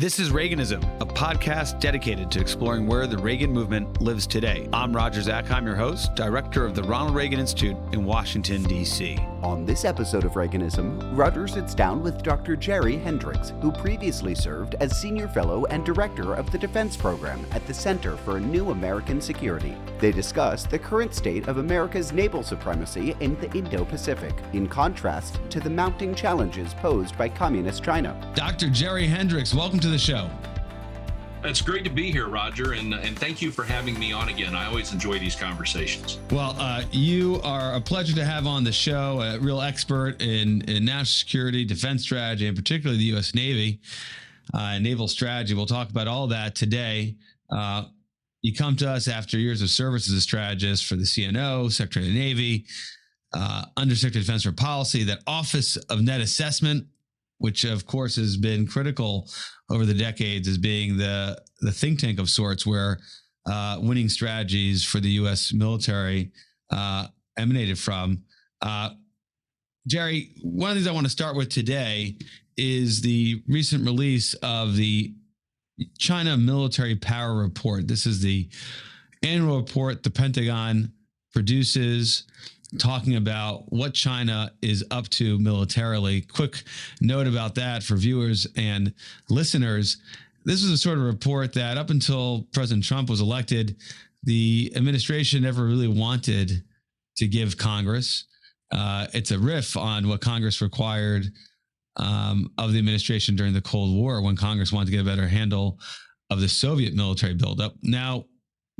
This is Reaganism, a podcast dedicated to exploring where the Reagan movement lives today. I'm Roger Zakheim, your host, director of the Ronald Reagan Institute in Washington, D.C. On this episode of Reaganism, Roger sits down with Dr. Jerry Hendrix, who previously served as Senior Fellow and Director of the Defense Program at the Center for a New American Security. They discuss the current state of America's naval supremacy in the Indo Pacific, in contrast to the mounting challenges posed by Communist China. Dr. Jerry Hendrix, welcome to the show. It's great to be here, Roger, and, and thank you for having me on again. I always enjoy these conversations. Well, uh, you are a pleasure to have on the show, a real expert in, in national security, defense strategy, and particularly the U.S. Navy, uh, naval strategy. We'll talk about all that today. Uh, you come to us after years of service as a strategist for the CNO, Secretary of the Navy, uh, Undersecretary of Defense for Policy, that Office of Net Assessment, which of course has been critical over the decades as being the the think tank of sorts where uh, winning strategies for the U.S. military uh, emanated from. Uh, Jerry, one of the things I want to start with today is the recent release of the China Military Power Report. This is the annual report the Pentagon produces talking about what China is up to militarily. Quick note about that for viewers and listeners. This was a sort of report that up until President Trump was elected, the administration never really wanted to give Congress. Uh, it's a riff on what Congress required um, of the administration during the Cold War when Congress wanted to get a better handle of the Soviet military buildup. Now,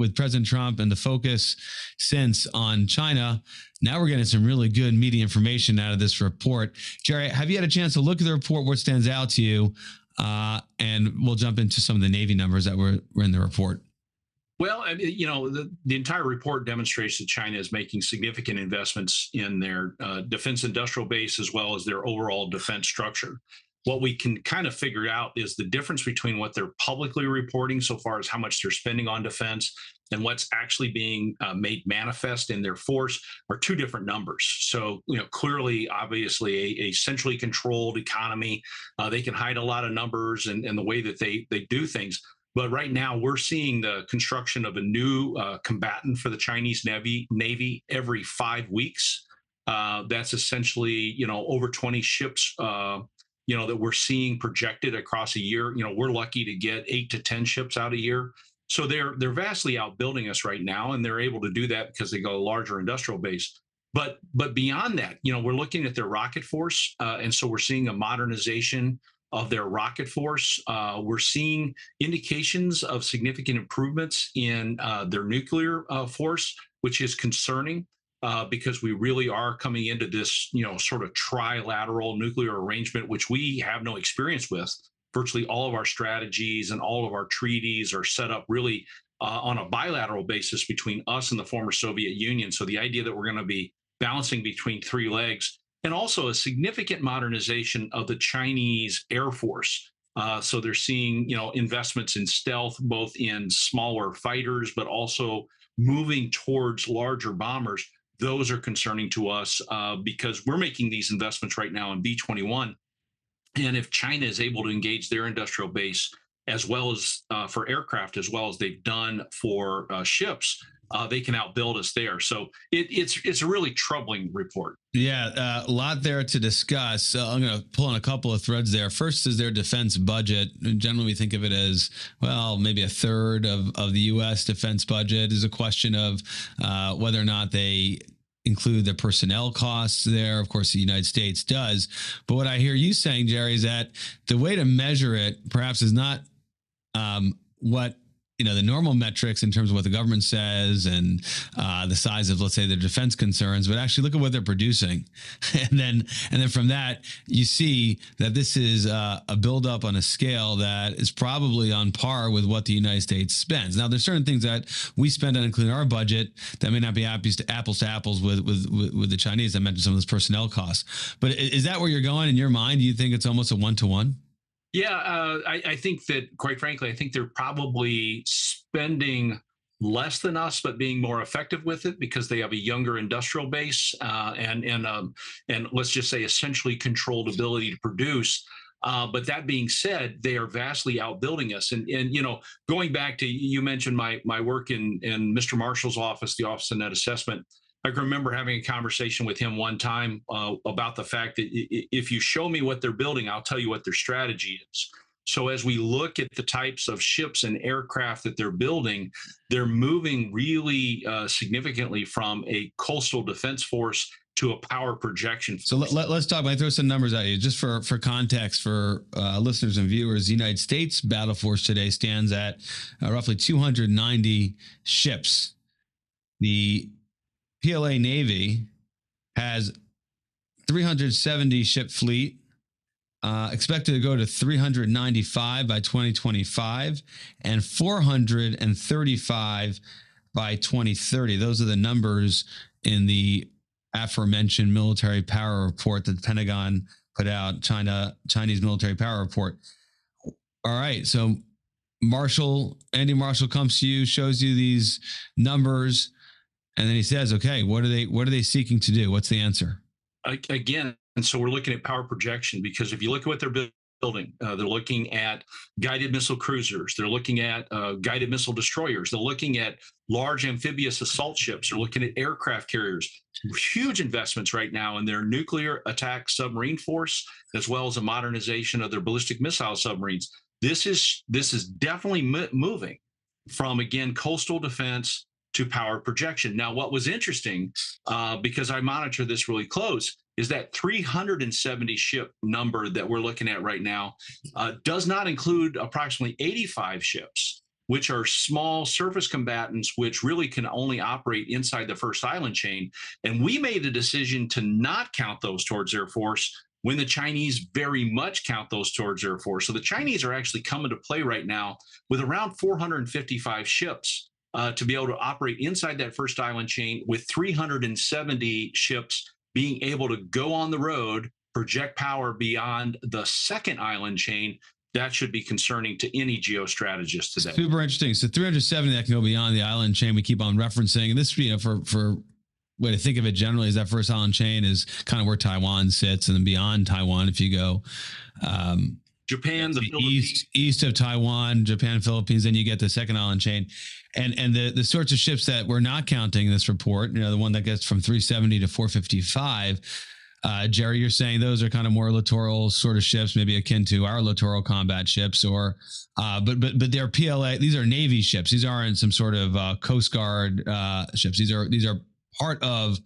with President Trump and the focus since on China, now we're getting some really good media information out of this report. Jerry, have you had a chance to look at the report? What stands out to you? Uh, and we'll jump into some of the Navy numbers that were, were in the report. Well, I mean, you know, the, the entire report demonstrates that China is making significant investments in their uh, defense industrial base as well as their overall defense structure. What we can kind of figure out is the difference between what they're publicly reporting so far as how much they're spending on defense and what's actually being uh, made manifest in their force are two different numbers. So, you know, clearly, obviously, a, a centrally controlled economy, uh, they can hide a lot of numbers and, and the way that they they do things. But right now, we're seeing the construction of a new uh, combatant for the Chinese Navy, Navy every five weeks. Uh, that's essentially, you know, over 20 ships, uh, you know, that we're seeing projected across a year. You know, we're lucky to get eight to 10 ships out a year. So they're they're vastly outbuilding us right now, and they're able to do that because they got a larger industrial base. But but beyond that, you know, we're looking at their rocket force, uh, and so we're seeing a modernization of their rocket force. Uh, we're seeing indications of significant improvements in uh, their nuclear uh, force, which is concerning uh, because we really are coming into this, you know, sort of trilateral nuclear arrangement, which we have no experience with. Virtually all of our strategies and all of our treaties are set up really uh, on a bilateral basis between us and the former Soviet Union. So the idea that we're going to be balancing between three legs and also a significant modernization of the Chinese Air Force. Uh, so they're seeing, you know, investments in stealth, both in smaller fighters, but also moving towards larger bombers. Those are concerning to us uh, because we're making these investments right now in B-21. And if China is able to engage their industrial base as well as uh, for aircraft, as well as they've done for uh, ships, uh, they can outbuild us there. So it, it's it's a really troubling report. Yeah, uh, a lot there to discuss. So I'm going to pull on a couple of threads there. First is their defense budget. Generally, we think of it as well, maybe a third of of the U.S. defense budget. Is a question of uh, whether or not they include the personnel costs there. Of course, the United States does. But what I hear you saying, Jerry, is that the way to measure it perhaps is not um, what you know the normal metrics in terms of what the government says and uh, the size of let's say their defense concerns but actually look at what they're producing. And then and then from that you see that this is uh, a buildup on a scale that is probably on par with what the united states spends. Now there's certain things that we spend on including our budget that may not be apples to apples to apples with with with, the chinese. I mentioned some of those personnel costs. But is that where you're going in your mind? Do you think it's almost a one-to-one yeah, uh, I, I, think that, quite frankly, I think they're probably spending less than us, but being more effective with it because they have a younger industrial base uh, and and um, and let's just say essentially controlled ability to produce. Uh, but that being said, they are vastly outbuilding us. And and you know, going back to you mentioned my my work in in Mr. Marshall's office, the Office of Net Assessment. I can remember having a conversation with him one time uh, about the fact that if you show me what they're building, I'll tell you what their strategy is. So as we look at the types of ships and aircraft that they're building, they're moving really uh, significantly from a coastal defense force to a power projection. So let, let, us talk. I throw some numbers at you just for for context for uh, listeners and viewers. The United States battle force today stands at uh, roughly 290 ships. The PLA Navy has 370 ship fleet. Uh, expected to go to 395 by 2025 and 435 by 2030. Those are the numbers in the aforementioned military power report that the Pentagon put out, China Chinese military power report. All right, so Marshall, Andy Marshall comes to you, shows you these numbers, and then he says, "Okay, what are they? What are they seeking to do? What's the answer?" Again, and so we're looking at power projection because if you look at what they're building, uh, they're looking at guided missile cruisers, they're looking at uh, guided missile destroyers, they're looking at large amphibious assault ships, they're looking at aircraft carriers huge investments right now in their nuclear attack submarine force, as well as a modernization of their ballistic missile submarines. This is this is definitely moving from again coastal defense to power projection. Now, what was interesting, uh, because I monitor this really close, is that 370 ship number that we're looking at right now uh, does not include approximately 85 ships which are small surface combatants, which really can only operate inside the first island chain. And we made a decision to not count those towards Air Force when the Chinese very much count those towards Air Force. So the Chinese are actually coming to play right now with around 455 ships uh, to be able to operate inside that first island chain with 370 ships being able to go on the road project power beyond the second island chain that should be concerning to any geostrategist today. Super interesting. So 370 that can go beyond the island chain we keep on referencing. And this, you know, for for way to think of it generally is that first island chain is kind of where Taiwan sits, and then beyond Taiwan, if you go um, Japan, the, the east east of Taiwan, Japan, Philippines, then you get the second island chain, and and the the sorts of ships that we're not counting in this report, you know, the one that gets from 370 to 455 uh, Jerry, you're saying those are kind of more littoral sort of ships, maybe akin to our littoral combat ships, or uh, but but but they're PLA. These are Navy ships. These aren't some sort of uh, Coast Guard uh, ships. These are these are part of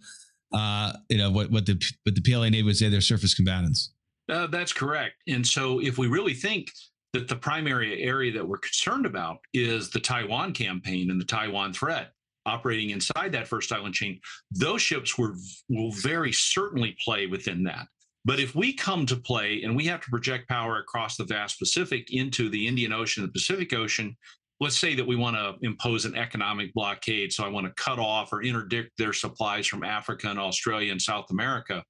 uh, you know what what the what the PLA Navy would say they're surface combatants. Uh, that's correct. And so if we really think that the primary area that we're concerned about is the Taiwan campaign and the Taiwan threat, operating inside that first island chain, those ships were, will very certainly play within that. But if we come to play and we have to project power across the vast Pacific into the Indian Ocean and the Pacific Ocean, let's say that we want to impose an economic blockade. So I want to cut off or interdict their supplies from Africa and Australia and South America.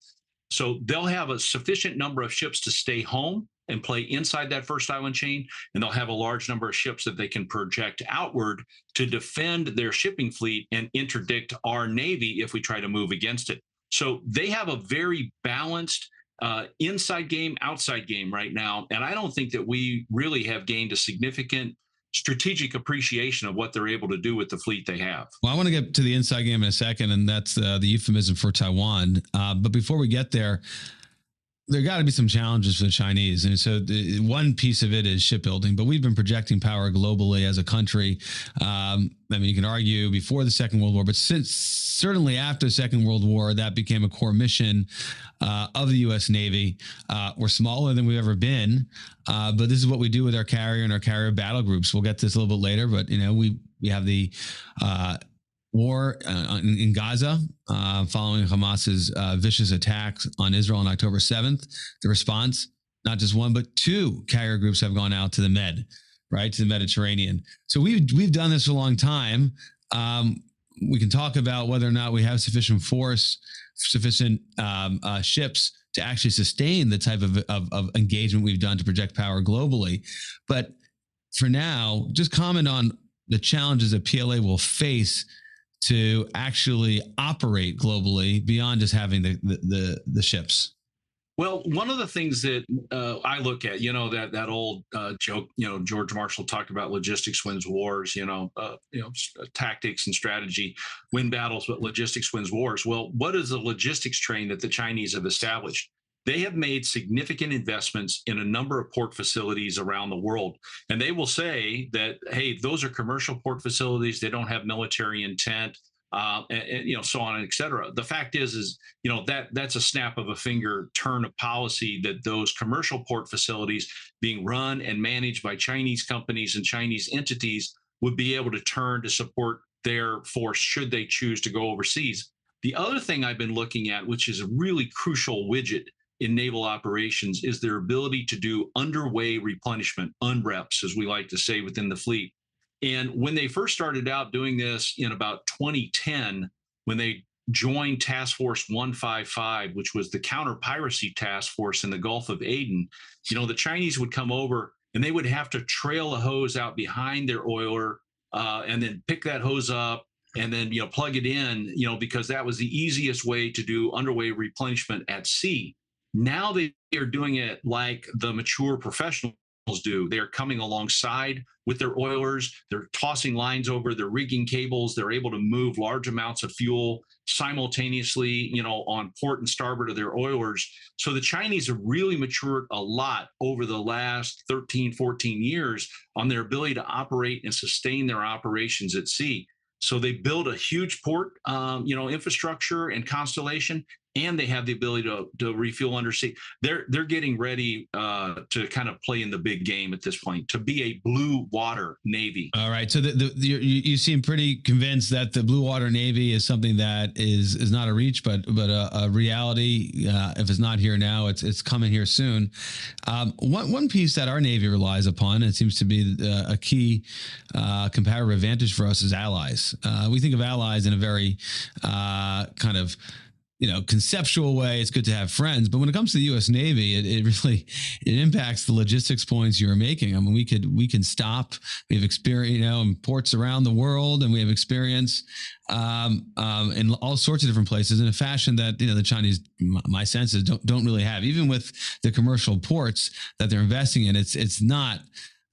So they'll have a sufficient number of ships to stay home and play inside that first island chain, and they'll have a large number of ships that they can project outward to defend their shipping fleet and interdict our Navy if we try to move against it. So they have a very balanced uh, inside game, outside game right now. And I don't think that we really have gained a significant strategic appreciation of what they're able to do with the fleet they have. Well, I want to get to the inside game in a second, and that's uh, the euphemism for Taiwan. Uh, but before we get there, there got to be some challenges for the Chinese. And so the, one piece of it is shipbuilding, but we've been projecting power globally as a country. Um, I mean, you can argue before the Second World War, but since certainly after the Second World War, that became a core mission uh, of the U.S. Navy. Uh, we're smaller than we've ever been, uh, but this is what we do with our carrier and our carrier battle groups. We'll get to this a little bit later, but you know, we we have the uh, war uh, in, Gaza uh, following Hamas's uh, vicious attacks on Israel on October 7th. The response, not just one, but two carrier groups have gone out to the Med, right, to the Mediterranean. So we've, we've done this a long time. Um, we can talk about whether or not we have sufficient force, sufficient um, uh, ships to actually sustain the type of, of, of engagement we've done to project power globally. But for now, just comment on the challenges that PLA will face to actually operate globally beyond just having the the the, ships? Well, one of the things that uh, I look at, you know, that that old uh, joke, you know, George Marshall talked about logistics wins wars, you know, uh, you know, uh, tactics and strategy win battles, but logistics wins wars. Well, what is the logistics train that the Chinese have established? They have made significant investments in a number of port facilities around the world, and they will say that, hey, those are commercial port facilities. They don't have military intent uh, and, and, you know, so on and et cetera. The fact is, is you know that that's a snap of a finger turn of policy that those commercial port facilities being run and managed by Chinese companies and Chinese entities would be able to turn to support their force should they choose to go overseas. The other thing I've been looking at, which is a really crucial widget in naval operations, is their ability to do underway replenishment, UNREPs, as we like to say within the fleet. And when they first started out doing this in about 2010, when they joined Task Force 155, which was the counter piracy task force in the Gulf of Aden, you know, the Chinese would come over and they would have to trail a hose out behind their oiler uh, and then pick that hose up and then you know plug it in you know because that was the easiest way to do underway replenishment at sea now they are doing it like the mature professionals do. They're coming alongside with their oilers. They're tossing lines over. They're rigging cables. They're able to move large amounts of fuel simultaneously, you know, on port and starboard of their oilers. So the Chinese have really matured a lot over the last 13, 14 years on their ability to operate and sustain their operations at sea. So they build a huge port, um, you know, infrastructure and constellation, and they have the ability to, to refuel undersea. They're they're getting ready uh, to kind of play in the big game at this point to be a blue water navy. All right, so the, the, you, you seem pretty convinced that the blue water navy is something that is is not a reach, but but a, a reality. Uh, if it's not here now, it's it's coming here soon. Um, one one piece that our navy relies upon, it seems to be uh, a key uh, comparative advantage for us, is allies. Uh, we think of allies in a very uh, kind of you know conceptual way it's good to have friends but when it comes to the us navy it, it really it impacts the logistics points you're making i mean we could we can stop we have experience you know in ports around the world and we have experience um, um, in all sorts of different places in a fashion that you know the chinese my senses don't don't really have even with the commercial ports that they're investing in it's it's not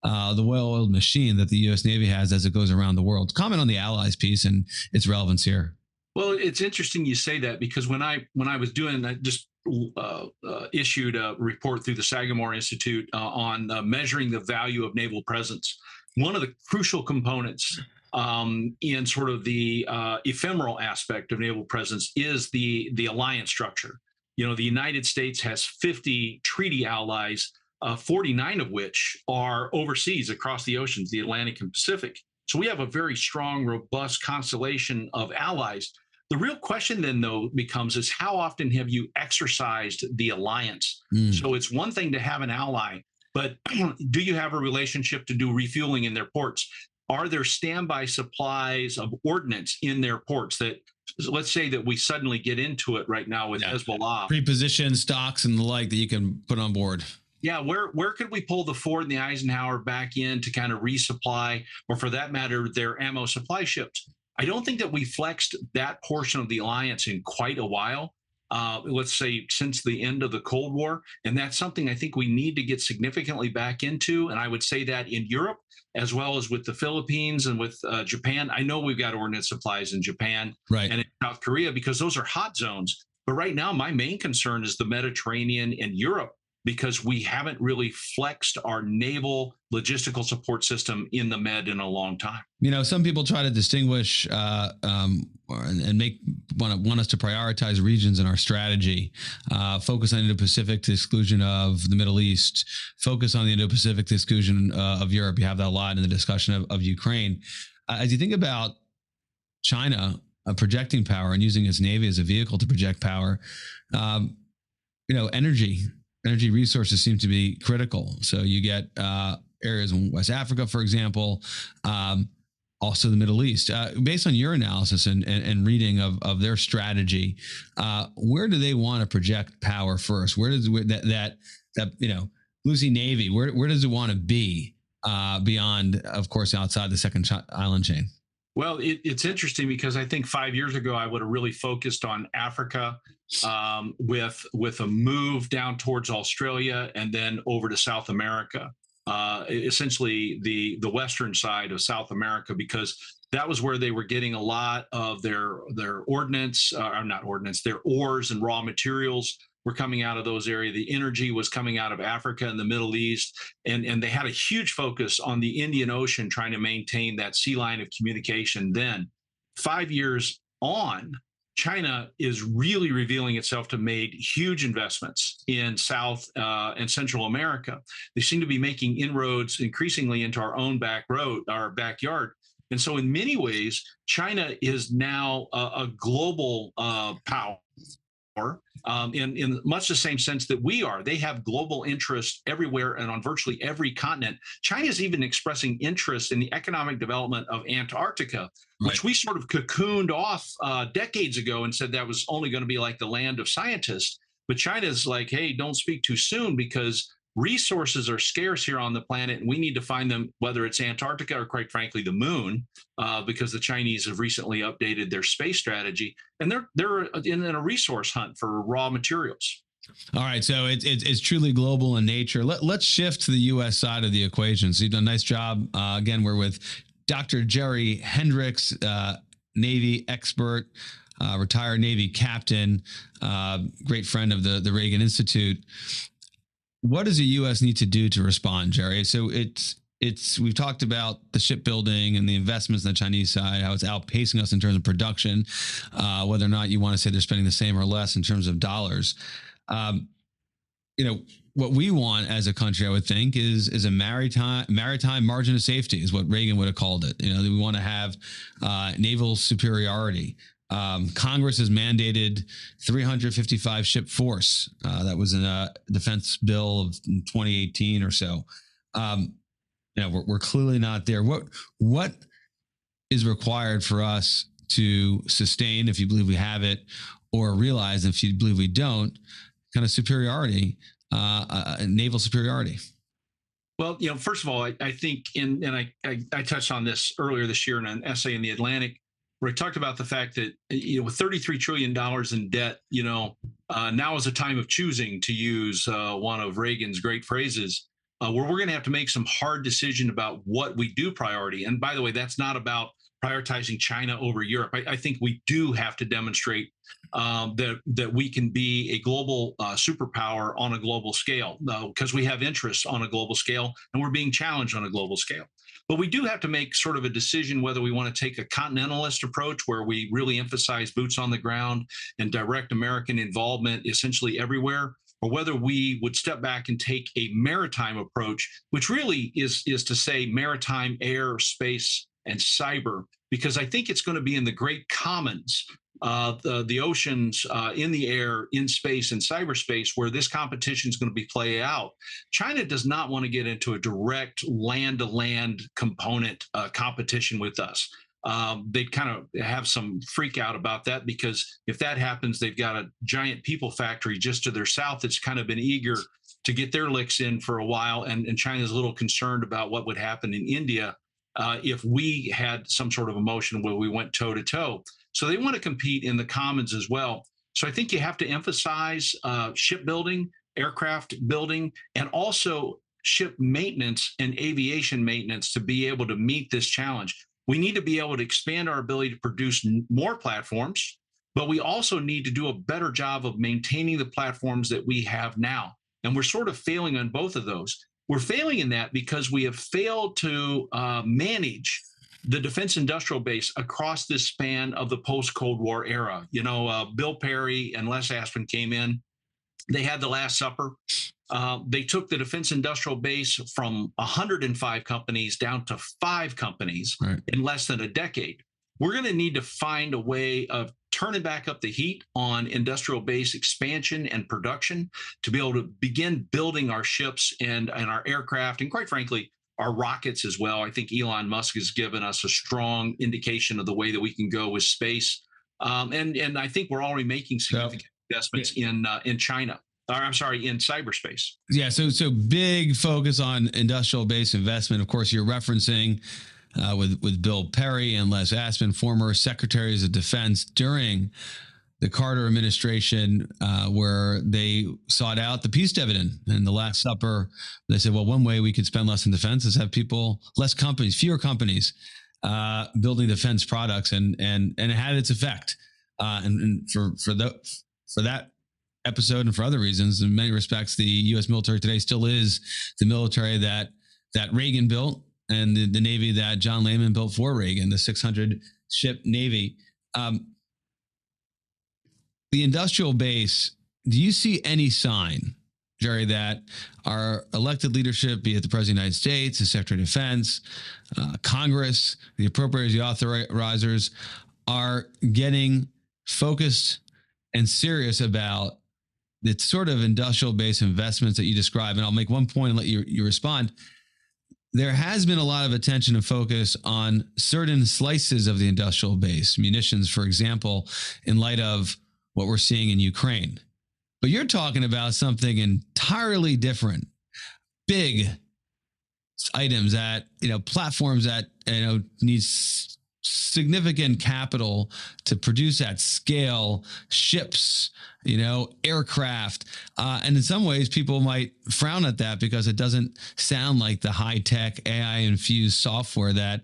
uh, the well-oiled machine that the U.S. Navy has as it goes around the world. Comment on the allies piece and its relevance here. Well, it's interesting you say that because when I when I was doing that, just uh, uh, issued a report through the Sagamore Institute uh, on uh, measuring the value of naval presence. One of the crucial components um, in sort of the uh, ephemeral aspect of naval presence is the the alliance structure. You know, the United States has 50 treaty allies, uh, 49 of which are overseas across the oceans, the Atlantic and Pacific. So we have a very strong, robust constellation of allies. The real question then, though, becomes is how often have you exercised the alliance? Mm. So it's one thing to have an ally, but do you have a relationship to do refueling in their ports? Are there standby supplies of ordnance in their ports that let's say that we suddenly get into it right now with yeah. Hezbollah. Pre-positioned stocks and the like that you can put on board. Yeah, where where could we pull the Ford and the Eisenhower back in to kind of resupply, or for that matter, their ammo supply ships? I don't think that we flexed that portion of the alliance in quite a while. Uh, let's say since the end of the Cold War. And that's something I think we need to get significantly back into. And I would say that in Europe, as well as with the Philippines and with uh, Japan. I know we've got ordnance supplies in Japan right. and in South Korea because those are hot zones. But right now, my main concern is the Mediterranean and Europe because we haven't really flexed our naval logistical support system in the Med in a long time. You know, some people try to distinguish uh, um, and make want, want us to prioritize regions in our strategy. Uh, focus on the Indo-Pacific to exclusion of the Middle East. Focus on the Indo-Pacific to exclusion uh, of Europe. You have that a lot in the discussion of, of Ukraine. Uh, as you think about China uh, projecting power and using its navy as a vehicle to project power, um, you know, energy energy resources seem to be critical. So you get uh, areas in West Africa, for example, um, also the Middle East. Uh, based on your analysis and, and, and, reading of, of their strategy, uh, where do they want to project power first? Where does that that that you know Lucy Navy? Where where does it want to be uh, beyond, of course, outside the second island chain? Well, it, it's interesting because I think five years ago I would have really focused on Africa um, with with a move down towards Australia and then over to South America, uh, essentially the the western side of South America, because that was where they were getting a lot of their their ordnance, uh, not ordnance, their ores and raw materials were coming out of those areas. The energy was coming out of Africa and the Middle East, and and they had a huge focus on the Indian Ocean, trying to maintain that sea line of communication. Then, five years on, China is really revealing itself to made huge investments in South uh, and Central America. They seem to be making inroads increasingly into our own back road, our backyard. And so, in many ways, China is now a, a global uh, power um, in, in much the same sense that we are. They have global interest everywhere and on virtually every continent. China is even expressing interest in the economic development of Antarctica, right. which we sort of cocooned off uh, decades ago and said that was only going to be like the land of scientists. But China's like, hey, don't speak too soon because resources are scarce here on the planet and we need to find them whether it's antarctica or quite frankly the moon uh, because the chinese have recently updated their space strategy and they're they're in, in a resource hunt for raw materials all right, so it's it's, it's truly global in nature. Let, let's shift to the U.S. side of the equation. So you've done a nice job. Uh, again, we're with Dr. Jerry Hendrix, uh, Navy expert, uh, retired Navy captain, uh, great friend of the the Reagan Institute what does the U.S. need to do to respond, Jerry? So it's it's we've talked about the shipbuilding and the investments on the Chinese side, how it's outpacing us in terms of production, uh, whether or not you want to say they're spending the same or less in terms of dollars. Um, you know what we want as a country, I would think, is is a maritime maritime margin of safety, is what Reagan would have called it. You know, we want to have uh, naval superiority. Um, Congress has mandated 355 ship force. Uh, that was in a defense bill of 2018 or so. Um, you know, we're, we're clearly not there. What what is required for us to sustain, if you believe we have it, or realize if you believe we don't, kind of superiority, uh, uh, naval superiority? Well, you know, first of all, I, I think in and I, I, I touched on this earlier this year in an essay in the Atlantic he talked about the fact that you know with 33 trillion dollars in debt you know uh, now is a time of choosing to use uh, one of reagan's great phrases uh, where we're going to have to make some hard decision about what we do priority. And by the way that's not about prioritizing china over europe. I, I think we do have to demonstrate um, that that we can be a global uh, superpower on a global scale because uh, we have interests on a global scale and we're being challenged on a global scale but we do have to make sort of a decision whether we want to take a continentalist approach where we really emphasize boots on the ground and direct American involvement essentially everywhere, or whether we would step back and take a maritime approach, which really is, is to say maritime, air, space, and cyber, because I think it's going to be in the great commons uh, the, the oceans, uh, in the air, in space, and cyberspace, where this competition is going to be played out. China does not want to get into a direct land to land component uh, competition with us. Um, they'd kind of have some freak out about that because if that happens, they've got a giant people factory just to their south that's kind of been eager to get their licks in for a while. And, and China's a little concerned about what would happen in India uh, if we had some sort of emotion where we went toe to toe. So they want to compete in the commons as well. So I think you have to emphasize uh, shipbuilding, aircraft building, and also ship maintenance and aviation maintenance to be able to meet this challenge. We need to be able to expand our ability to produce more platforms, but we also need to do a better job of maintaining the platforms that we have now. And we're sort of failing on both of those. We're failing in that because we have failed to uh, manage the defense industrial base across this span of the post Cold War era. You know, uh, Bill Perry and Les Aspin came in. They had the Last Supper. Uh, they took the defense industrial base from 105 companies down to five companies right. in less than a decade. We're going to need to find a way of turning back up the heat on industrial base expansion and production to be able to begin building our ships and, and our aircraft and quite frankly our rockets as well. I think Elon Musk has given us a strong indication of the way that we can go with space, um, and and I think we're already making significant investments in uh, in China. Or I'm sorry, in cyberspace. Yeah, so so big focus on industrial base investment. Of course, you're referencing uh, with with Bill Perry and Les Aspin, former secretaries of defense during the Carter administration, uh, where they sought out the peace dividend and the Last Supper. They said, well, one way we could spend less in defense is have people, less companies, fewer companies uh, building defense products, and and and it had its effect. Uh, and, and for for the for that episode and for other reasons, in many respects, the U.S. military today still is the military that that Reagan built and the, the Navy that John Lehman built for Reagan, the 600 ship Navy. Um, the industrial base, do you see any sign, Jerry, that our elected leadership, be it the President of the United States, the Secretary of Defense, uh, Congress, the appropriators, the authorizers, are getting focused and serious about the sort of industrial base investments that you describe? And I'll make one point and let you, you respond there has been a lot of attention and focus on certain slices of the industrial base, munitions, for example, in light of what we're seeing in Ukraine. But you're talking about something entirely different. Big items that, you know, platforms that, you know, needs significant capital to produce at scale ships you know aircraft uh, and in some ways people might frown at that because it doesn't sound like the high-tech ai infused software that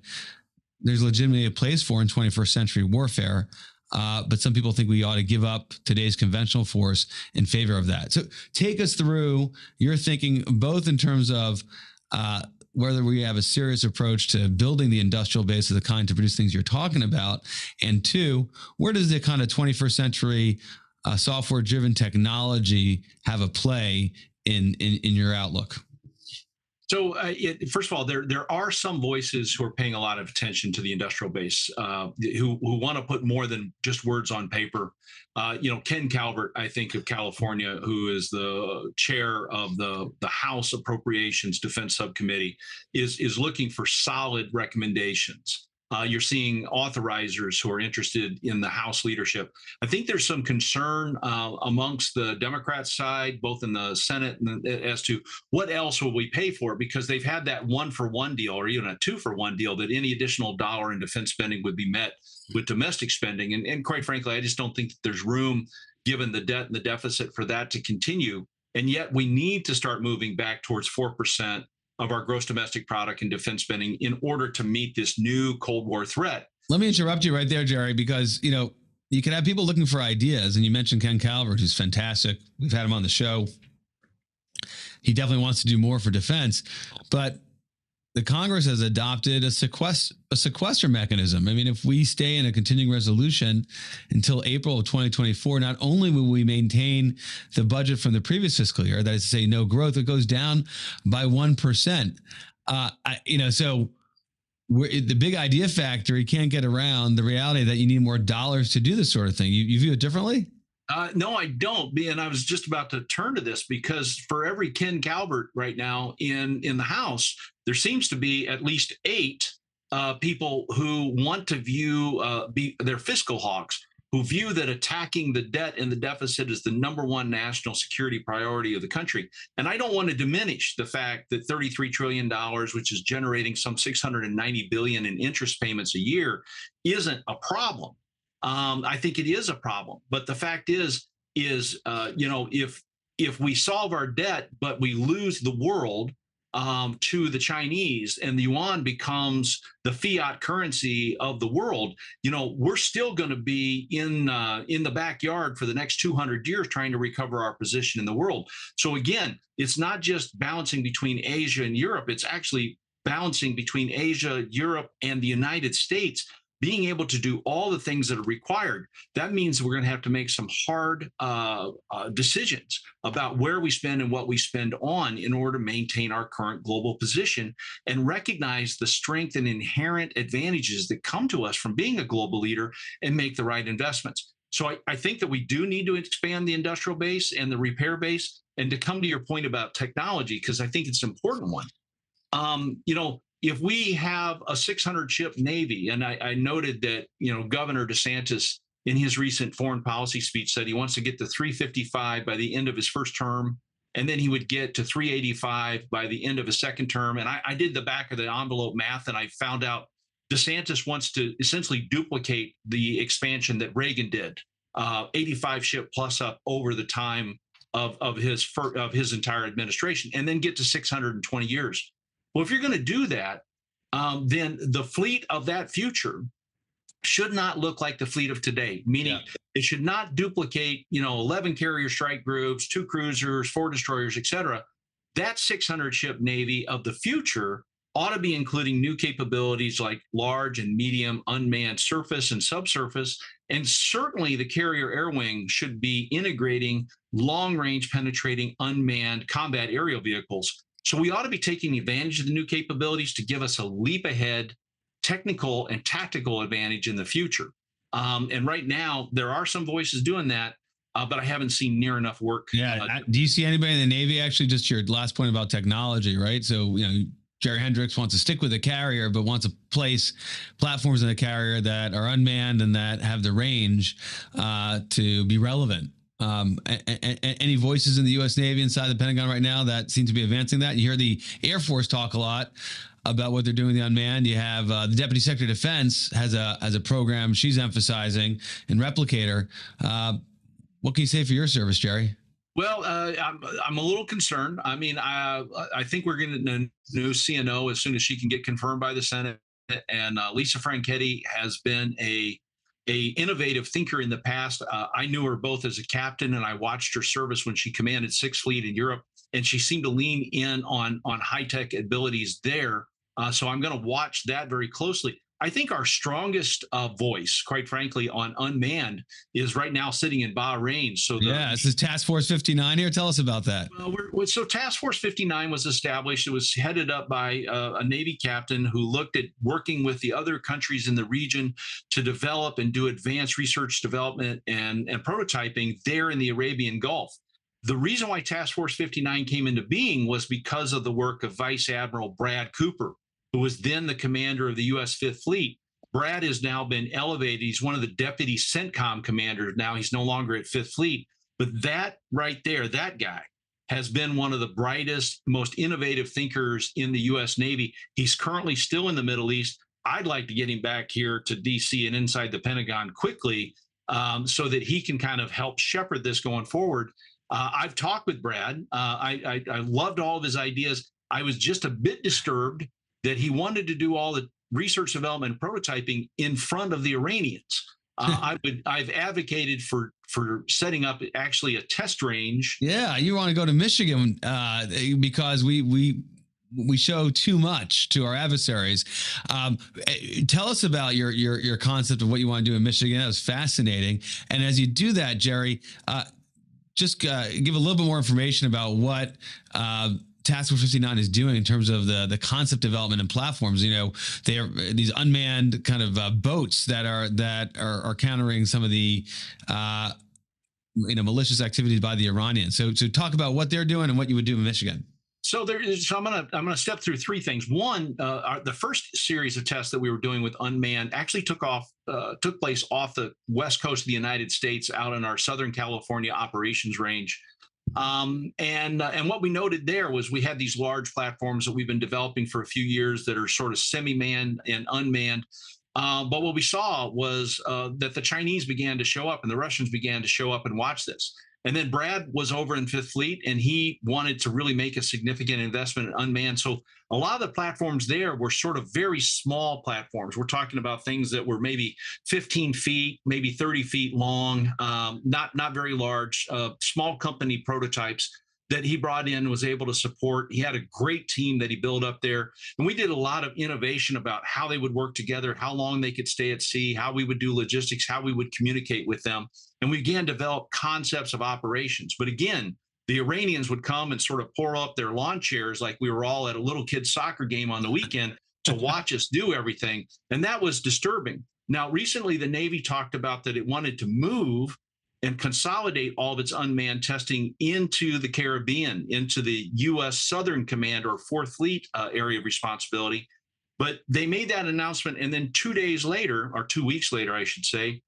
there's legitimately a place for in 21st century warfare uh, but some people think we ought to give up today's conventional force in favor of that. So take us through your thinking, both in terms of uh, whether we have a serious approach to building the industrial base of the kind to produce things you're talking about, and two, where does the kind of 21st century uh, software driven technology have a play in, in in your outlook? So, uh, it, first of all, there there are some voices who are paying a lot of attention to the industrial base, uh, who who want to put more than just words on paper. Uh, you know, Ken Calvert, I think of California, who is the chair of the the House Appropriations Defense Subcommittee, is is looking for solid recommendations. Uh, you're seeing authorizers who are interested in the House leadership. I think there's some concern uh, amongst the Democrat side, both in the Senate, the, as to what else will we pay for, because they've had that one for one deal or even a two for one deal that any additional dollar in defense spending would be met with domestic spending. And, and quite frankly, I just don't think that there's room, given the debt and the deficit, for that to continue. And yet, we need to start moving back towards four percent of our gross domestic product and defense spending in order to meet this new Cold War threat. Let me interrupt you right there, Jerry, because you know you can have people looking for ideas, and you mentioned Ken Calvert, who's fantastic. We've had him on the show. He definitely wants to do more for defense, but the Congress has adopted a sequester, a sequester mechanism. I mean, if we stay in a continuing resolution until April of 2024, not only will we maintain the budget from the previous fiscal year, that is to say, no growth, it goes down by 1%. Uh, I, you know, so the big idea factory can't get around the reality that you need more dollars to do this sort of thing. You, you view it differently? Uh, no, I don't. And I was just about to turn to this because for every Ken Calvert right now in in the House, there seems to be at least eight uh, people who want to view uh, be their fiscal hawks who view that attacking the debt and the deficit is the number one national security priority of the country. And I don't want to diminish the fact that $33 trillion, which is generating some 690 billion in interest payments a year, isn't a problem. Um, I think it is a problem. But the fact is, is uh, you know, if if we solve our debt, but we lose the world um, to the Chinese and the yuan becomes the fiat currency of the world, you know, we're still going to be in uh, in the backyard for the next 200 years trying to recover our position in the world. So again, it's not just balancing between Asia and Europe; it's actually balancing between Asia, Europe, and the United States being able to do all the things that are required, that means we're going to have to make some hard uh, uh, decisions about where we spend and what we spend on in order to maintain our current global position and recognize the strength and inherent advantages that come to us from being a global leader and make the right investments. So I, I think that we do need to expand the industrial base and the repair base. And to come to your point about technology, because I think it's an important one. Um, you know, if we have a 600 ship navy, and I, I, noted that you know Governor DeSantis in his recent foreign policy speech said he wants to get to 355 by the end of his first term, and then he would get to 385 by the end of his second term. And I, I did the back of the envelope math, and I found out DeSantis wants to essentially duplicate the expansion that Reagan did uh, 85 ship plus up over the time of of his of his entire administration, and then get to 620 years. Well, if you're going to do that, um, then the fleet of that future should not look like the fleet of today, meaning yeah. it should not duplicate, you know, 11 carrier strike groups, two cruisers, four destroyers, et cetera. That 600 ship Navy of the future ought to be including new capabilities like large and medium unmanned surface and subsurface. And certainly the carrier air wing should be integrating long range penetrating unmanned combat aerial vehicles. So we ought to be taking advantage of the new capabilities to give us a leap ahead technical and tactical advantage in the future. Um, and right now, there are some voices doing that, uh, but I haven't seen near enough work. Yeah. Uh, do you see anybody in the Navy actually? Just your last point about technology, right? So you know, Jerry Hendrix wants to stick with a carrier, but wants to place platforms in a carrier that are unmanned and that have the range uh, to be relevant. Um, a, a, any voices in the U.S. Navy inside the Pentagon right now that seem to be advancing that? You hear the Air Force talk a lot about what they're doing the unmanned. You have uh, the Deputy Secretary of Defense has a has a program she's emphasizing in Replicator. Uh, what can you say for your service, Jerry? Well, uh, I'm, I'm a little concerned. I mean, I I think we're going to new CNO as soon as she can get confirmed by the Senate. And uh, Lisa Franchetti has been a a innovative thinker in the past. Uh, I knew her both as a captain, and I watched her service when she commanded Sixth Fleet in Europe, and she seemed to lean in on on high tech abilities there. Uh, so I'm going to watch that very closely. I think our strongest uh, voice, quite frankly, on unmanned is right now sitting in Bahrain. So the, yeah, this is Task Force 59 here. Tell us about that. Well, so Task Force 59 was established. It was headed up by uh, a Navy captain who looked at working with the other countries in the region to develop and do advanced research development and, and prototyping there in the Arabian Gulf. The reason why Task Force 59 came into being was because of the work of Vice Admiral Brad Cooper, who was then the commander of the U.S. Fifth Fleet. Brad has now been elevated. He's one of the deputy CENTCOM commanders now. He's no longer at Fifth Fleet. But that right there, that guy has been one of the brightest, most innovative thinkers in the U.S. Navy. He's currently still in the Middle East. I'd like to get him back here to D.C. and inside the Pentagon quickly um, so that he can kind of help shepherd this going forward. Uh, I've talked with Brad. Uh, I, I, I loved all of his ideas. I was just a bit disturbed that he wanted to do all the research development and prototyping in front of the Iranians. Uh, I would I've advocated for for setting up actually a test range. Yeah, you want to go to Michigan uh, because we we we show too much to our adversaries. Um, eh, tell us about your your your concept of what you want to do in Michigan. That was fascinating. And as you do that, Jerry, uh, just uh, give a little bit more information about what uh, Task Force 59 is doing in terms of the the concept development and platforms. You know, they are these unmanned kind of uh, boats that are that are, are countering some of the uh, you know malicious activities by the Iranians. So, so talk about what they're doing and what you would do in Michigan. So there is. So I'm gonna I'm gonna step through three things. One, uh, our, the first series of tests that we were doing with unmanned actually took off uh, took place off the west coast of the United States, out in our Southern California operations range. Um, and uh, and what we noted there was we had these large platforms that we've been developing for a few years that are sort of semi-manned and unmanned. Uh, but what we saw was uh, that the Chinese began to show up and the Russians began to show up and watch this. And then Brad was over in Fifth Fleet and he wanted to really make a significant investment in unmanned. So a lot of the platforms there were sort of very small platforms. We're talking about things that were maybe 15 feet, maybe 30 feet long, um, not not very large, uh, small company prototypes that he brought in was able to support. He had a great team that he built up there. And we did a lot of innovation about how they would work together, how long they could stay at sea, how we would do logistics, how we would communicate with them. And we began to develop concepts of operations. But again, the Iranians would come and sort of pour up their lawn chairs like we were all at a little kid's soccer game on the weekend to watch us do everything. And that was disturbing. Now, recently, the Navy talked about that it wanted to move and consolidate all of its unmanned testing into the Caribbean, into the U.S. Southern Command or Fourth Fleet uh, area of responsibility. But they made that announcement, and then two days later, or two weeks later, I should say,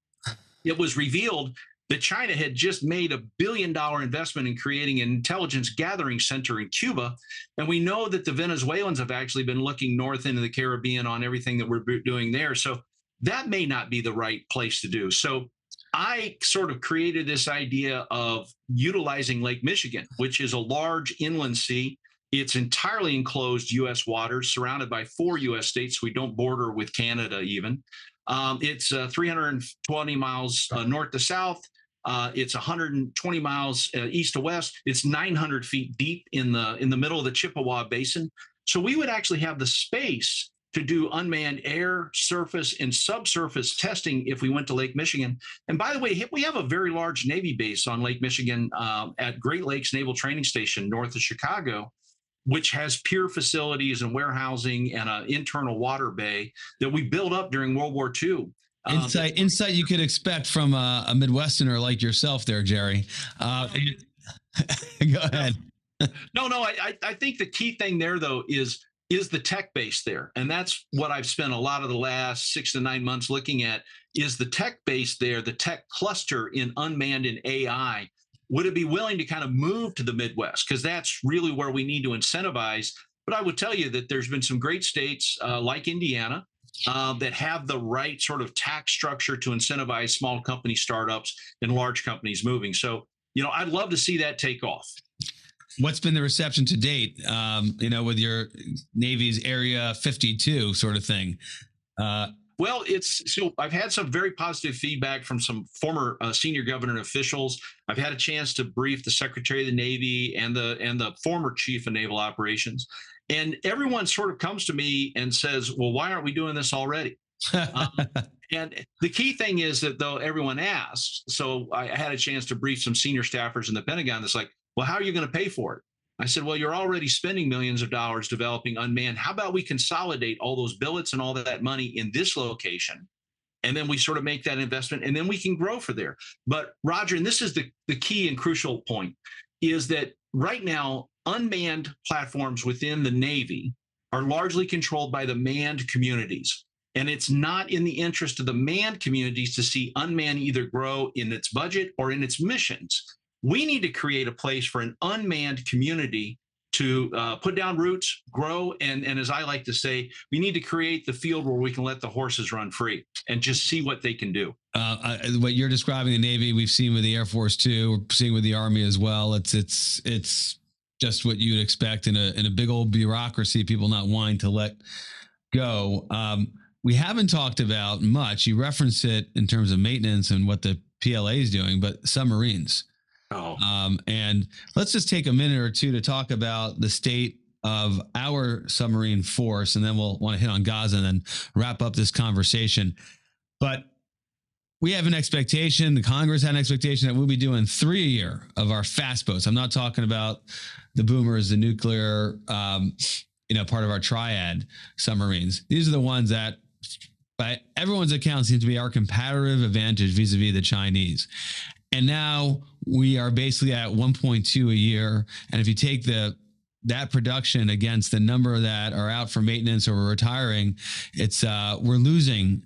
it was revealed that China had just made a billion dollar investment in creating an intelligence gathering center in Cuba. And we know that the Venezuelans have actually been looking north into the Caribbean on everything that we're doing there. So that may not be the right place to do. So I sort of created this idea of utilizing Lake Michigan, which is a large inland sea. It's entirely enclosed U.S. waters, surrounded by four U.S. states. We don't border with Canada even. Um, it's uh, 320 miles uh, north to south. Uh, it's 120 miles uh, east to west. It's 900 feet deep in the in the middle of the Chippewa Basin. So we would actually have the space to do unmanned air, surface, and subsurface testing if we went to Lake Michigan. And by the way, we have a very large Navy base on Lake Michigan um, at Great Lakes Naval Training Station north of Chicago, which has pier facilities and warehousing and an internal water bay that we built up during World War II. Um, insight, insight you could expect from a, a Midwesterner like yourself, there, Jerry. Uh, go ahead. no, no, I, I think the key thing there though is is the tech base there. And that's what i've spent a lot of the last six to nine months looking at is the tech base there the tech cluster in unmanned and ai would it be willing to kind of move to the midwest? Because that's really where we need to incentivize. But i would tell you that there's been some great states uh, like indiana uh, that have the right sort of tax structure to incentivize small company startups and large companies moving. So you know i'd love to see that take off What's been the reception to date? Um, you know, with your Navy's Area 52 sort of thing. Uh, well, it's so I've had some very positive feedback from some former uh, senior government officials. I've had a chance to brief the Secretary of the Navy and the and the former Chief of Naval Operations, and everyone sort of comes to me and says, "Well, why aren't we doing this already?" um, and the key thing is that though everyone asks, so I had a chance to brief some senior staffers in the Pentagon. That's like, well, how are you going to pay for it? I said, well, you're already spending millions of dollars developing unmanned. How about we consolidate all those billets and all that money in this location? And then we sort of make that investment and then we can grow for there. But Roger, and this is the, the key and crucial point, is that right now, unmanned platforms within the Navy are largely controlled by the manned communities. And it's not in the interest of the manned communities to see unmanned either grow in its budget or in its missions. We need to create a place for an unmanned community to uh, put down roots, grow, and and as I like to say, we need to create the field where we can let the horses run free and just see what they can do. Uh, what you're describing the Navy, we've seen with the Air Force too. We're seeing with the Army as well. It's it's it's just what you'd expect in a in a big old bureaucracy. People not wanting to let go. Um, we haven't talked about much. You reference it in terms of maintenance and what the PLA is doing, but submarines. Oh. Um, and let's just take a minute or two to talk about the state of our submarine force, and then we'll want to hit on Gaza and then wrap up this conversation. But we have an expectation, the Congress had an expectation that we'll be doing three a year of our fast boats. I'm not talking about the boomers, the nuclear, um, you know, part of our triad submarines. These are the ones that by everyone's account seem to be our comparative advantage vis-a-vis the Chinese. And now we are basically at 1.2 a year. And if you take the that production against the number that are out for maintenance or retiring, it's uh, we're losing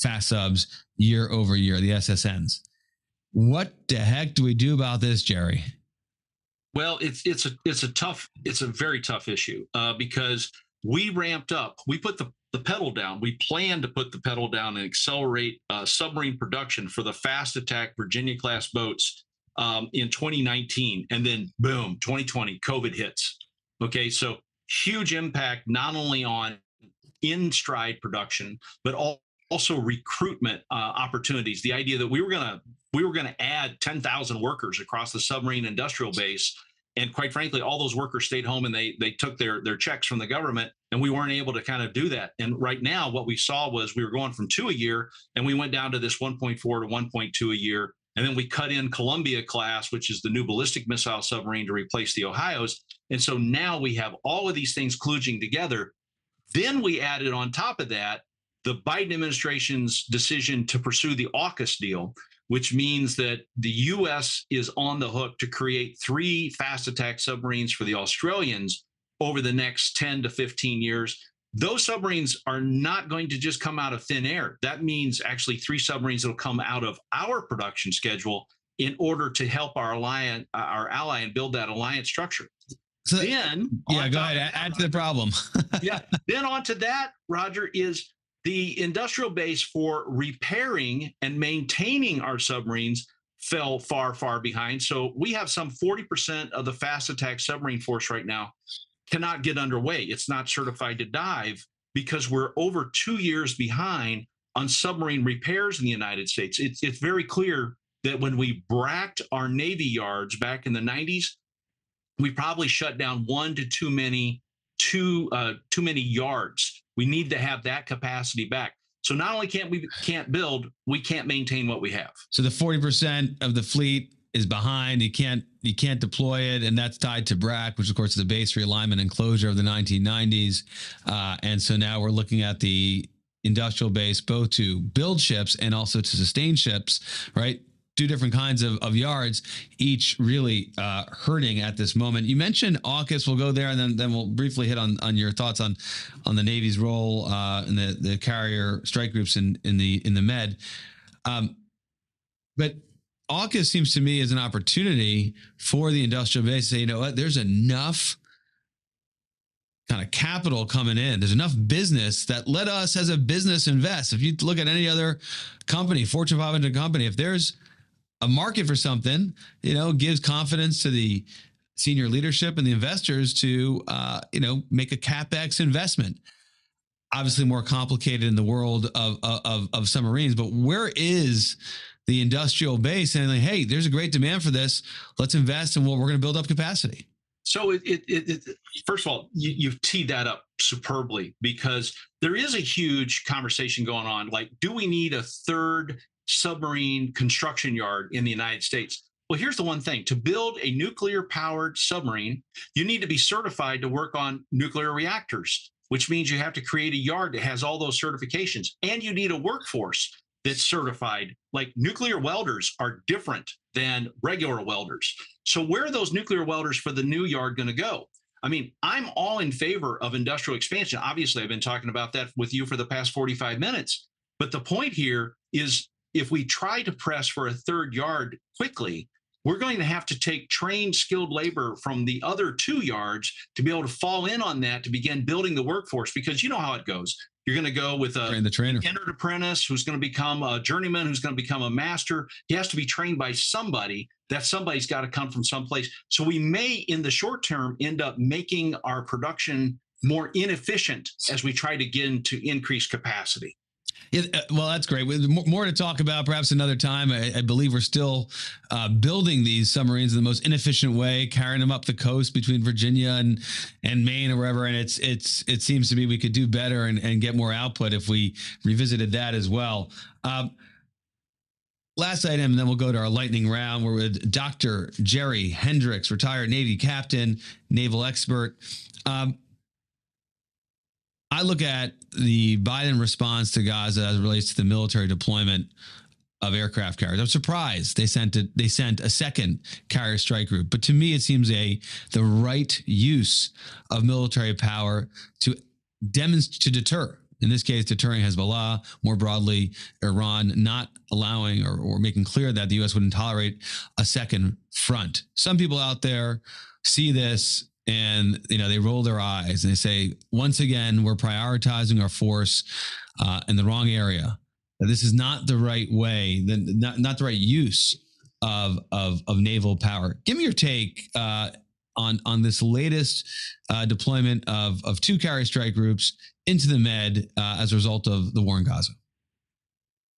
fast subs year over year, the SSNs. What the heck do we do about this, Jerry? Well, it's it's a it's a tough it's a very tough issue uh, because we ramped up. We put the the pedal down. We plan to put the pedal down and accelerate uh, submarine production for the fast attack Virginia class boats um, in 2019. And then boom, 2020, COVID hits. Okay. So huge impact, not only on in stride production, but also recruitment uh, opportunities. The idea that we were going to we were going to add 10,000 workers across the submarine industrial base and quite frankly all those workers stayed home and they they took their their checks from the government and we weren't able to kind of do that. And right now what we saw was we were going from two a year and we went down to this 1.4 to 1.2 a year. And then we cut in columbia class which is the new ballistic missile submarine to replace the ohio's. And so now we have all of these things kludging together. Then we added on top of that the biden administration's decision to pursue the AUKUS deal which means that the US is on the hook to create three fast attack submarines for the Australians over the next 10 to 15 years. Those submarines are not going to just come out of thin air. That means actually three submarines that will come out of our production schedule in order to help our alliance, uh, our ally, and build that alliance structure. So, then, yeah, go ahead. Add to the problem. yeah. Then on to that, Roger, is the industrial base for repairing and maintaining our submarines fell far, far behind. So we have some 40% of the fast attack submarine force right now cannot get underway. It's not certified to dive because we're over two years behind on submarine repairs in the United States. It's, it's very clear that when we bracked our Navy yards back in the 90s, we probably shut down one to too many too uh, too many yards. We need to have that capacity back. So not only can't we can't build, we can't maintain what we have. So the 40% of the fleet is behind. You can't you can't deploy it, and that's tied to BRAC, which of course is the base realignment and closure of the 1990s. Uh, and so now we're looking at the industrial base both to build ships and also to sustain ships, right? two different kinds of, of yards, each really uh, hurting at this moment. You mentioned AUKUS. We'll go there, and then then we'll briefly hit on on your thoughts on on the Navy's role uh, in the the carrier strike groups in in the in the Med. Um, but AUKUS seems to me as an opportunity for the industrial base to say, you know what, there's enough kind of capital coming in. There's enough business that let us as a business invest. If you look at any other company, Fortune 500 company, if there's a market for something, you know, gives confidence to the senior leadership and the investors to, uh, you know, make a capex investment. Obviously, more complicated in the world of of, of submarines, but where is the industrial base? And like, hey, there's a great demand for this. Let's invest, in what we're going to build up capacity. So it, it, it, first of all, you, you've teed that up superbly because there is a huge conversation going on. Like, do we need a third submarine construction yard in the United States. Well, here's the one thing to build a nuclear powered submarine, you need to be certified to work on nuclear reactors, which means you have to create a yard that has all those certifications. And you need a workforce that's certified. Like nuclear welders are different than regular welders. So, where are those nuclear welders for the new yard going to go? I mean, I'm all in favor of industrial expansion. Obviously, I've been talking about that with you for the past 45 minutes. But the point here is if we try to press for a third yard quickly, we're going to have to take trained skilled labor from the other two yards to be able to fall in on that to begin building the workforce because you know how it goes you're going to go with a Train the trainer. entered apprentice who's going to become a journeyman who's going to become a master. He has to be trained by somebody that somebody's got to come from someplace. So we may in the short term end up making our production more inefficient as we try to get into increased capacity yeah, uh, well, that's great. More to talk about, perhaps another time. I, I believe we're still uh, building these submarines in the most inefficient way, carrying them up the coast between Virginia and and Maine or wherever. And it's it's it seems to me we could do better and, and get more output if we revisited that as well. Um, last item, and then we'll go to our lightning round. We're with Dr. Jerry Hendrix, retired Navy captain, naval expert. Um, I look at the Biden response to Gaza as it relates to the military deployment of aircraft carriers. I'm surprised they sent it. They sent a second carrier strike group, but to me, it seems a the right use of military power to demonstrate to deter. In this case, deterring Hezbollah, more broadly, Iran, not allowing or, or making clear that the U.S. wouldn't tolerate a second front. Some people out there see this and you know they roll their eyes and they say once again we're prioritizing our force uh, in the wrong area. This is not the right way not, not the right use of, of of naval power. Give me your take uh, on on this latest uh, deployment of of two carrier strike groups into the med uh, as a result of the war in gaza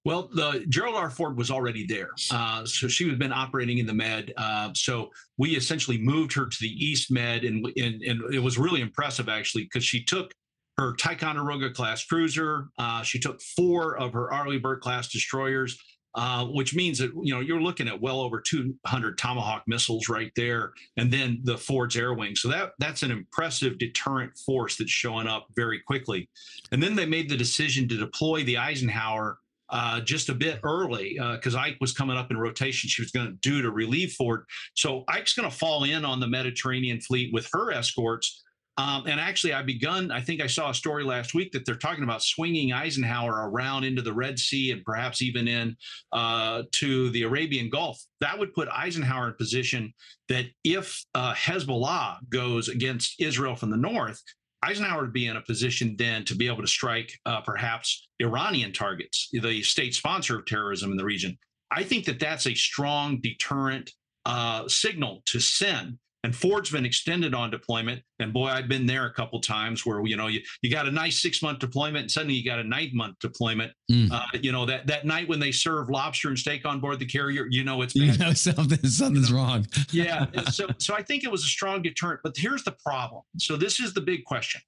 well, the Gerald R. Ford was already there, uh, so she had been operating in the Med. Uh, so we essentially moved her to the East Med, and and, and it was really impressive actually because she took her Ticonderoga class cruiser, uh, she took four of her Arleigh Burke class destroyers, uh, which means that you know you're looking at well over 200 Tomahawk missiles right there, and then the Ford's air wing. So that that's an impressive deterrent force that's showing up very quickly. And then they made the decision to deploy the Eisenhower uh, just a bit early because uh, Ike was coming up in rotation. She was going to do to relieve Ford. So Ike's going to fall in on the Mediterranean fleet with her escorts. Um, and actually, I begun. I think I saw a story last week that they're talking about swinging Eisenhower around into the Red Sea and perhaps even in uh, to the Arabian Gulf. That would put Eisenhower in position that if uh, Hezbollah goes against Israel from the north, Eisenhower would be in a position then to be able to strike uh, perhaps Iranian targets, the state sponsor of terrorism in the region. I think that that's a strong deterrent uh, signal to send and Ford's been extended on deployment. And boy, I've been there a couple times where you know you, you got a nice six month deployment, and suddenly you got a nine month deployment. Mm. Uh, you know that that night when they serve lobster and steak on board the carrier, you know it's bad. you know something something's you know? wrong. yeah. So so I think it was a strong deterrent. But here's the problem. So this is the big question: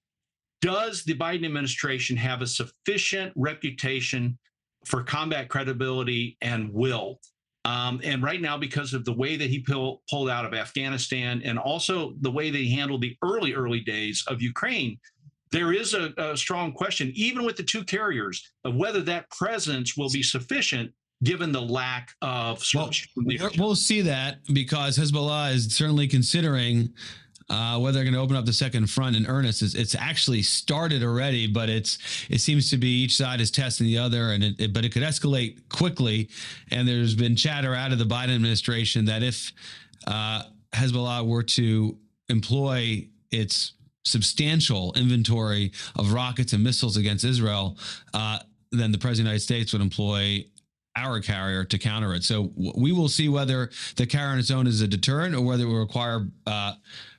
Does the Biden administration have a sufficient reputation for combat credibility and will um, and right now, because of the way that he pull, pulled out of Afghanistan and also the way that he handled the early, early days of Ukraine, there is a, a strong question, even with the two carriers, of whether that presence will be sufficient given the lack of well, we'll see that because Hezbollah is certainly considering uh, whether they're going to open up the second front in earnest is it's actually started already, but it's it seems to be each side is testing the other, and it, it, but it could escalate quickly. And there's been chatter out of the Biden administration that if uh, Hezbollah were to employ its substantial inventory of rockets and missiles against Israel, uh, then the president of the United States would employ our carrier to counter it. So we will see whether the carrier on its own is a deterrent or whether it will require uh,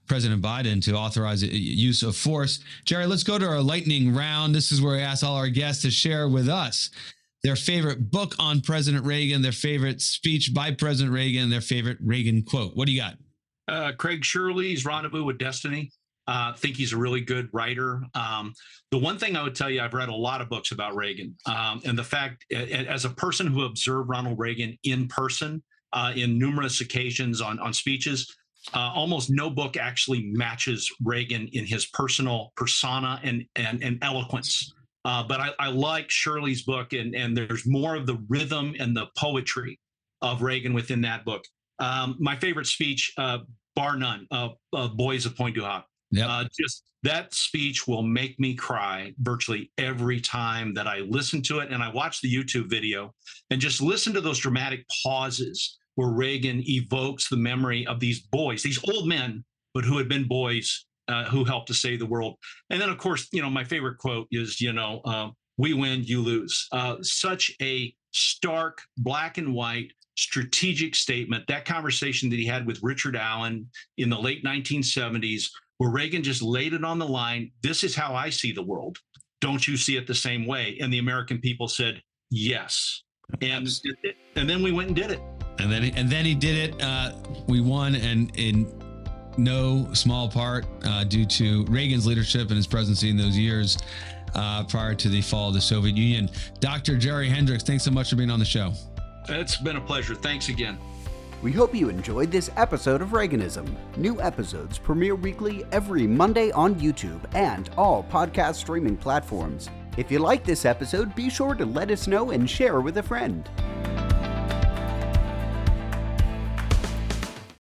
President Biden to authorize use of force. Jerry, let's go to our lightning round. This is where I ask all our guests to share with us their favorite book on President Reagan, their favorite speech by President Reagan, their favorite Reagan quote. What do you got? Uh, Craig Shirley's Rendezvous with Destiny. I uh, think he's a really good writer. Um, the one thing I would tell you, I've read a lot of books about Reagan, um, and the fact, as a person who observed Ronald Reagan in person uh, in numerous occasions on on speeches, uh, almost no book actually matches Reagan in his personal persona and and, and eloquence. Uh, but I, I, like Shirley's book, and and there's more of the rhythm and the poetry of Reagan within that book. Um, my favorite speech, uh, bar none, of Boys of Pointe du Hoc. Yep. Uh, just that speech will make me cry virtually every time that I listen to it, and I watch the YouTube video and just listen to those dramatic pauses where Reagan evokes the memory of these boys, these old men, but who had been boys uh, who helped to save the world. And then, of course, you know, my favorite quote is, you know, uh, we win, you lose. Uh, such a stark, black and white, strategic statement. That conversation that he had with Richard Allen in the late 1970s, where Reagan just laid it on the line. This is how I see the world. Don't you see it the same way? And the American people said, yes. And, and then we went and did it and then and then he did it. Uh, we won, and in no small part uh, due to Reagan's leadership and his presidency in those years uh, prior to the fall of the Soviet Union. Dr. Jerry Hendrix, thanks so much for being on the show. It's been a pleasure. Thanks again. We hope you enjoyed this episode of Reaganism. New episodes premiere weekly every Monday on YouTube and all podcast streaming platforms. If you like this episode, be sure to let us know and share with a friend.